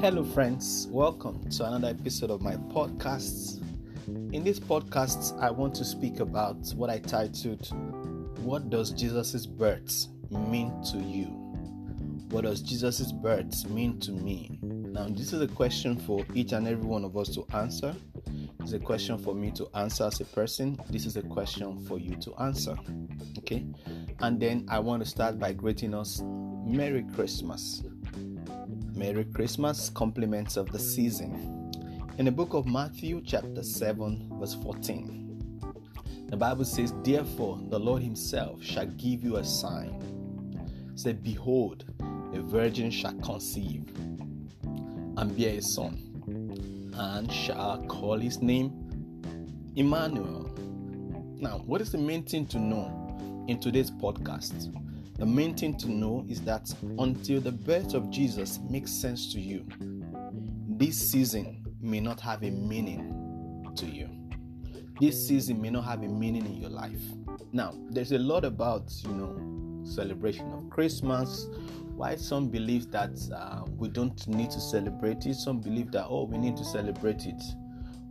Hello, friends. Welcome to another episode of my podcast. In this podcast, I want to speak about what I titled What Does Jesus' Birth Mean to You? What does Jesus' birth mean to me? Now, this is a question for each and every one of us to answer. It's a question for me to answer as a person. This is a question for you to answer. Okay? And then I want to start by greeting us Merry Christmas. Merry Christmas, compliments of the season. In the book of Matthew, chapter 7, verse 14, the Bible says, Therefore, the Lord Himself shall give you a sign. Say, Behold, a virgin shall conceive and bear a son, and shall call his name Emmanuel. Now, what is the main thing to know in today's podcast? The main thing to know is that until the birth of Jesus makes sense to you, this season may not have a meaning to you. This season may not have a meaning in your life. Now, there's a lot about, you know, celebration of Christmas. Why some believe that uh, we don't need to celebrate it, some believe that, oh, we need to celebrate it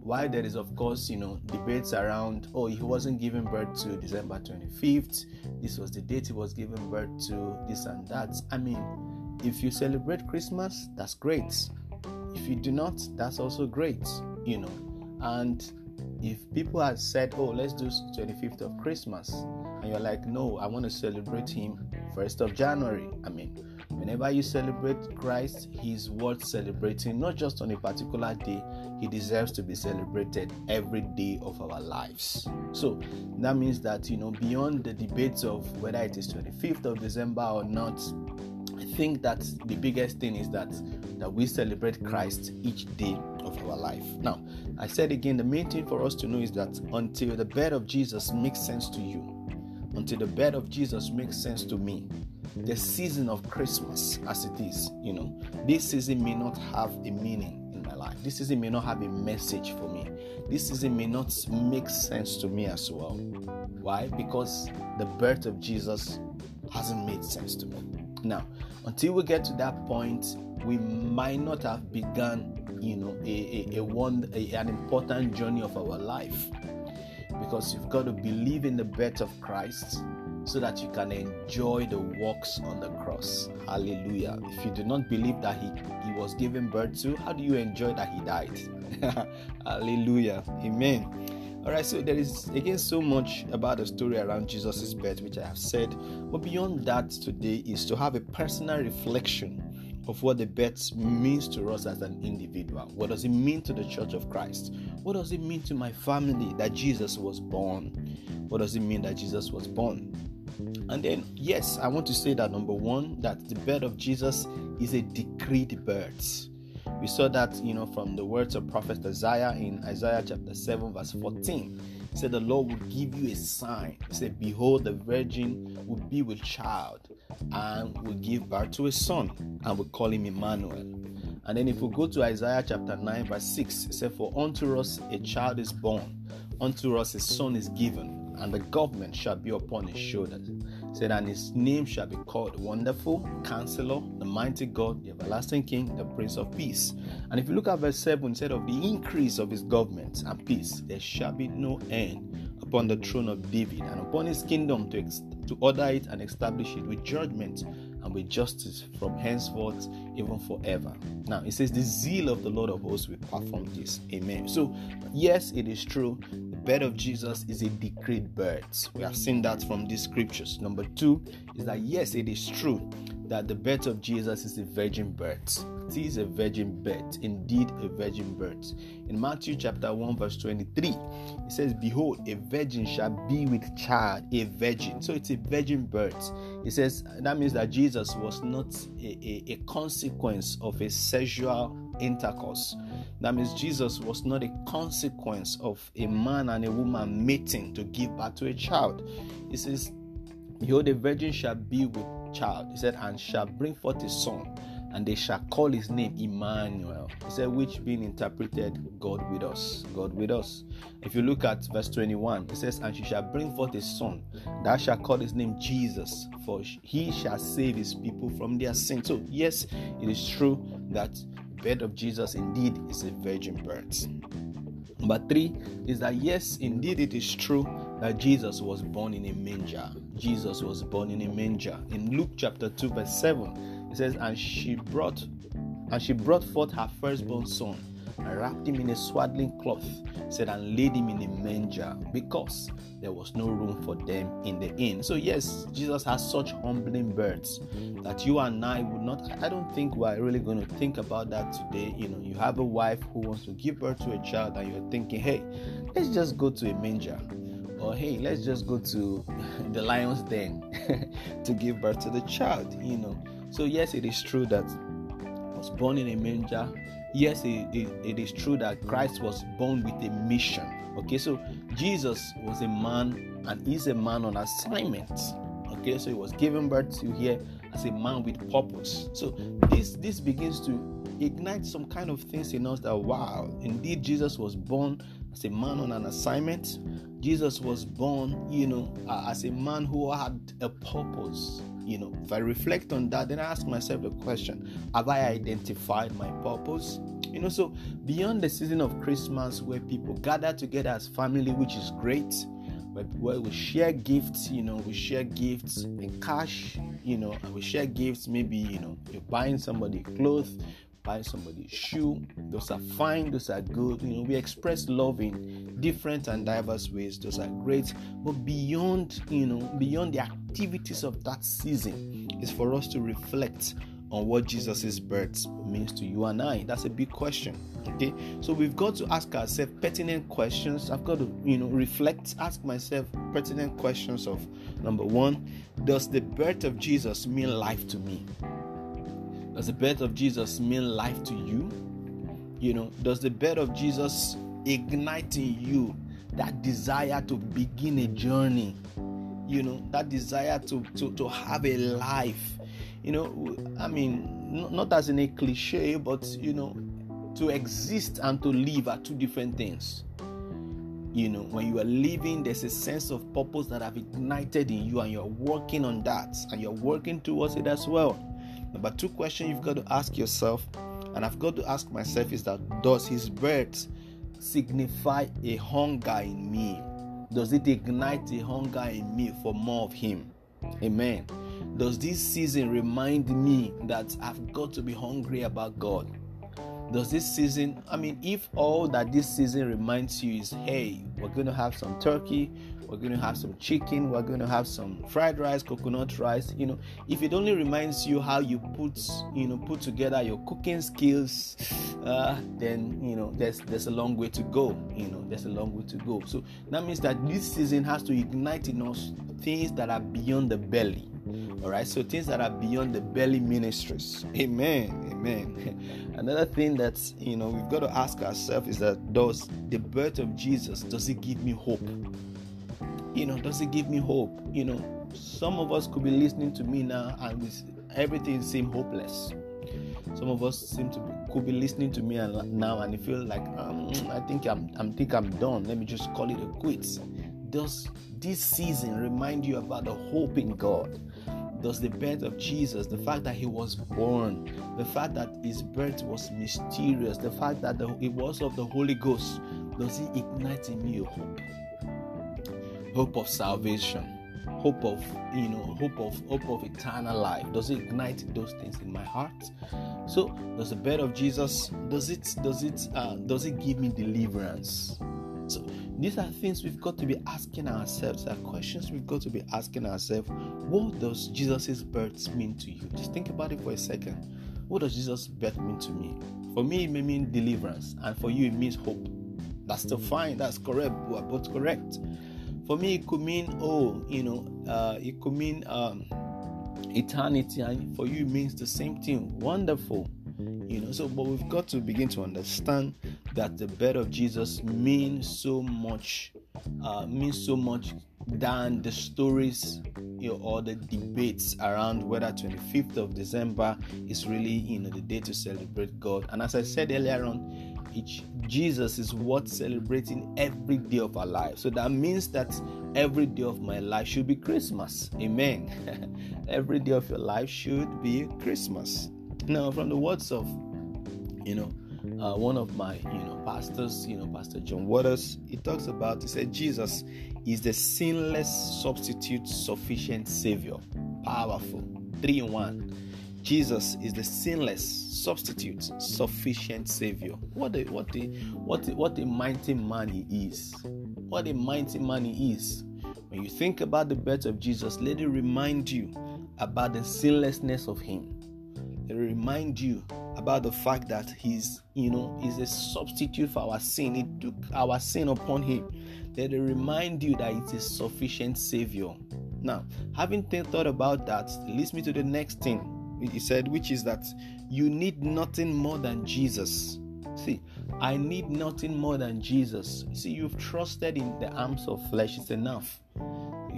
why there is of course you know debates around oh he wasn't given birth to december 25th this was the date he was given birth to this and that. I mean if you celebrate christmas that's great. If you do not that's also great you know. And if people had said oh let's do 25th of christmas and you're like no i want to celebrate him 1st of january i mean Whenever you celebrate Christ, He is worth celebrating, not just on a particular day. He deserves to be celebrated every day of our lives. So that means that, you know, beyond the debates of whether it is 25th of December or not, I think that the biggest thing is that that we celebrate Christ each day of our life. Now, I said again, the main thing for us to know is that until the birth of Jesus makes sense to you, until the birth of Jesus makes sense to me, the season of Christmas as it is, you know, this season may not have a meaning in my life. This season may not have a message for me. This season may not make sense to me as well. Why? Because the birth of Jesus hasn't made sense to me. Now, until we get to that point, we might not have begun, you know, a, a, a one a, an important journey of our life. Because you've got to believe in the birth of Christ so that you can enjoy the works on the cross. Hallelujah. If you do not believe that he, he was given birth to, how do you enjoy that he died? Hallelujah. Amen. All right, so there is again so much about the story around Jesus' birth, which I have said. But beyond that, today is to have a personal reflection of what the birth means to us as an individual. What does it mean to the Church of Christ? What does it mean to my family that Jesus was born? What does it mean that Jesus was born? And then, yes, I want to say that number one, that the birth of Jesus is a decreed birth. We saw that, you know, from the words of Prophet Isaiah in Isaiah chapter 7, verse 14. Said, The Lord will give you a sign. He said, Behold, the virgin will be with child and will give birth to a son and will call him Emmanuel. And then if we go to Isaiah chapter 9, verse 6, it said, For unto us a child is born, unto us a son is given and the government shall be upon his shoulders. Said, and his name shall be called Wonderful, Counselor, the Mighty God, the Everlasting King, the Prince of Peace. And if you look at verse 7, instead of the increase of his government and peace, there shall be no end upon the throne of David and upon his kingdom to, ex- to order it and establish it with judgment and with justice from henceforth, even forever. Now, it says, The zeal of the Lord of hosts will perform this. Amen. So, yes, it is true. The birth of Jesus is a decreed birth. We have seen that from these scriptures. Number two is that, yes, it is true that the birth of Jesus is a virgin birth. It is a virgin birth, indeed a virgin birth. In Matthew chapter 1, verse 23, it says, Behold, a virgin shall be with child, a virgin. So it's a virgin birth. It says that means that Jesus was not a, a, a consequence of a sexual intercourse. That means Jesus was not a consequence of a man and a woman mating to give birth to a child. He says, Behold, a virgin shall be with child. He said, and shall bring forth a son, and they shall call his name Emmanuel. He said, which being interpreted, God with us. God with us. If you look at verse 21, it says, And she shall bring forth a son, thou shalt call his name Jesus, for he shall save his people from their sins. So, yes, it is true that the birth of Jesus indeed is a virgin birth. Number three is that yes, indeed, it is true that Jesus was born in a manger. Jesus was born in a manger. In Luke chapter 2, verse 7, it says, And she brought and she brought forth her firstborn son and wrapped him in a swaddling cloth, said, and laid him in a manger because there was no room for them in the inn. So, yes, Jesus has such humbling births that you and I would not, I don't think we're really going to think about that today. You know, you have a wife who wants to give birth to a child, and you're thinking, hey, let's just go to a manger. Or hey, let's just go to the lion's den to give birth to the child, you know. So, yes, it is true that I was born in a manger yes, it, it, it is true that Christ was born with a mission. Okay, so Jesus was a man and is a man on assignment. Okay, so he was given birth to here as a man with purpose. So this this begins to ignite some kind of things in us that wow, indeed Jesus was born as a man on an assignment. Jesus was born, you know, as a man who had a purpose you know, if I reflect on that, then I ask myself the question Have I identified my purpose? You know, so beyond the season of Christmas where people gather together as family, which is great, where we share gifts, you know, we share gifts in cash, you know, and we share gifts. Maybe, you know, you're buying somebody clothes, buy somebody's shoe. Those are fine, those are good. You know, we express love in different and diverse ways. Those are great. But beyond, you know, beyond the activities of that season is for us to reflect on what Jesus' birth means to you and I. That's a big question. Okay, so we've got to ask ourselves pertinent questions. I've got to, you know, reflect, ask myself pertinent questions of number one, does the birth of Jesus mean life to me? Does the birth of Jesus mean life to you? You know, does the birth of Jesus ignite in you that desire to begin a journey? You know, that desire to to, to have a life. You know, I mean, not as in a cliche, but you know, to exist and to live are two different things. You know, when you are living, there's a sense of purpose that have ignited in you, and you're working on that, and you're working towards it as well. Number two question you've got to ask yourself, and I've got to ask myself, is that does his birth signify a hunger in me? Does it ignite a hunger in me for more of him? Amen. Does this season remind me that I've got to be hungry about God? Does this season, I mean, if all that this season reminds you is, hey, we're going to have some turkey, we're going to have some chicken, we're going to have some fried rice, coconut rice. You know, if it only reminds you how you put, you know, put together your cooking skills, uh, then you know there's there's a long way to go. You know, there's a long way to go. So that means that this season has to ignite in us things that are beyond the belly. All right, so things that are beyond the belly ministries. Amen. Amen. Another thing that's you know we've got to ask ourselves is that does the birth of Jesus does it give me hope? You know, does it give me hope? You know, some of us could be listening to me now and everything seem hopeless. Some of us seem to be, could be listening to me and, now and feel like um, I think I'm I think I'm done. Let me just call it a quits. Does this season remind you about the hope in God? Does the birth of Jesus, the fact that he was born, the fact that his birth was mysterious, the fact that the, it was of the Holy Ghost, does it ignite in me hope? Hope of salvation hope of you know hope of hope of eternal life. Does it ignite those things in my heart? So does the birth of jesus does it does it uh, does it give me deliverance? So these are things we've got to be asking ourselves. Are questions we've got to be asking ourselves. What does jesus' birth mean to you? Just think about it for a second. What does jesus' birth mean to me? For me it may mean deliverance and for you it means hope. That's still fine. That's correct. We are both correct for me, it could mean, oh, you know, uh, it could mean um, eternity, and for you, it means the same thing. Wonderful. You know, so but we've got to begin to understand that the birth of Jesus means so much, uh, means so much than the stories you know, or the debates around whether 25th of December is really you know the day to celebrate God. And as I said earlier on, Jesus is worth celebrating every day of our life. So that means that every day of my life should be Christmas. Amen. every day of your life should be Christmas. Now, from the words of You know, uh, one of my you know pastors, you know, Pastor John Waters, he talks about he said Jesus is the sinless substitute, sufficient Savior, powerful, three in one. Jesus is the sinless substitute, sufficient Savior. What a what a what a, what a mighty man he is! What a mighty man he is! When you think about the birth of Jesus, let it remind you about the sinlessness of Him. Let it remind you about the fact that He's, you know, is a substitute for our sin. He took our sin upon Him. Let it remind you that it is a sufficient Savior. Now, having thought about that, leads me to the next thing. He said, which is that you need nothing more than Jesus. See, I need nothing more than Jesus. See, you've trusted in the arms of flesh, it's enough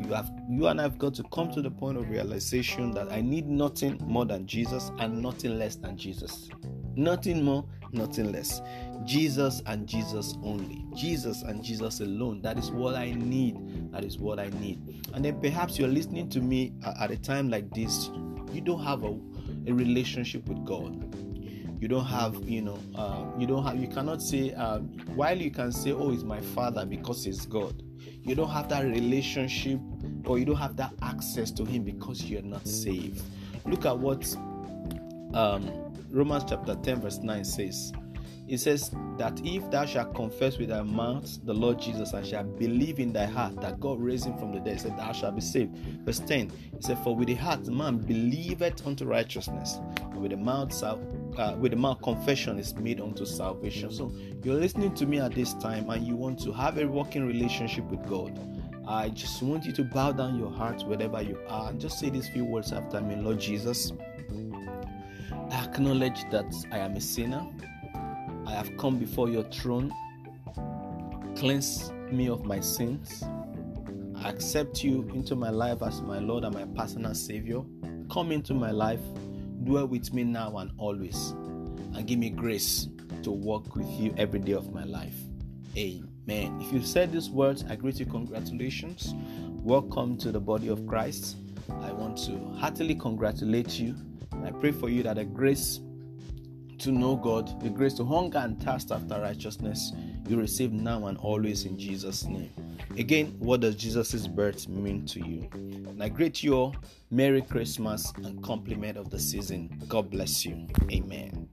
you have you and I've got to come to the point of realization that I need nothing more than Jesus and nothing less than Jesus. Nothing more, nothing less. Jesus and Jesus only. Jesus and Jesus alone. That is what I need. That is what I need. And then perhaps you're listening to me at a time like this. You don't have a, a relationship with God. You don't have you know uh, you don't have you cannot say uh, while you can say oh it's my father because he's god you don't have that relationship or you don't have that access to him because you're not saved. Look at what um, romans chapter 10 verse 9 says it says that if thou shalt confess with thy mouth the Lord Jesus and shalt believe in thy heart that God raised him from the dead, said thou shalt be saved. Verse 10, it said, For with the heart man believeth unto righteousness, and with the mouth uh, with the mouth confession is made unto salvation. So you're listening to me at this time and you want to have a working relationship with God. I just want you to bow down your heart wherever you are and just say these few words after me Lord Jesus, I acknowledge that I am a sinner. I have come before your throne. Cleanse me of my sins. I accept you into my life as my Lord and my personal Savior. Come into my life dwell with me now and always, and give me grace to walk with you every day of my life. Amen. If you said these words, I greet you. Congratulations. Welcome to the body of Christ. I want to heartily congratulate you. I pray for you that the grace to know God, the grace to hunger and thirst after righteousness, you receive now and always in Jesus' name. Again, what does Jesus' birth mean to you? And I greet you all. Merry Christmas and compliment of the season. God bless you. Amen.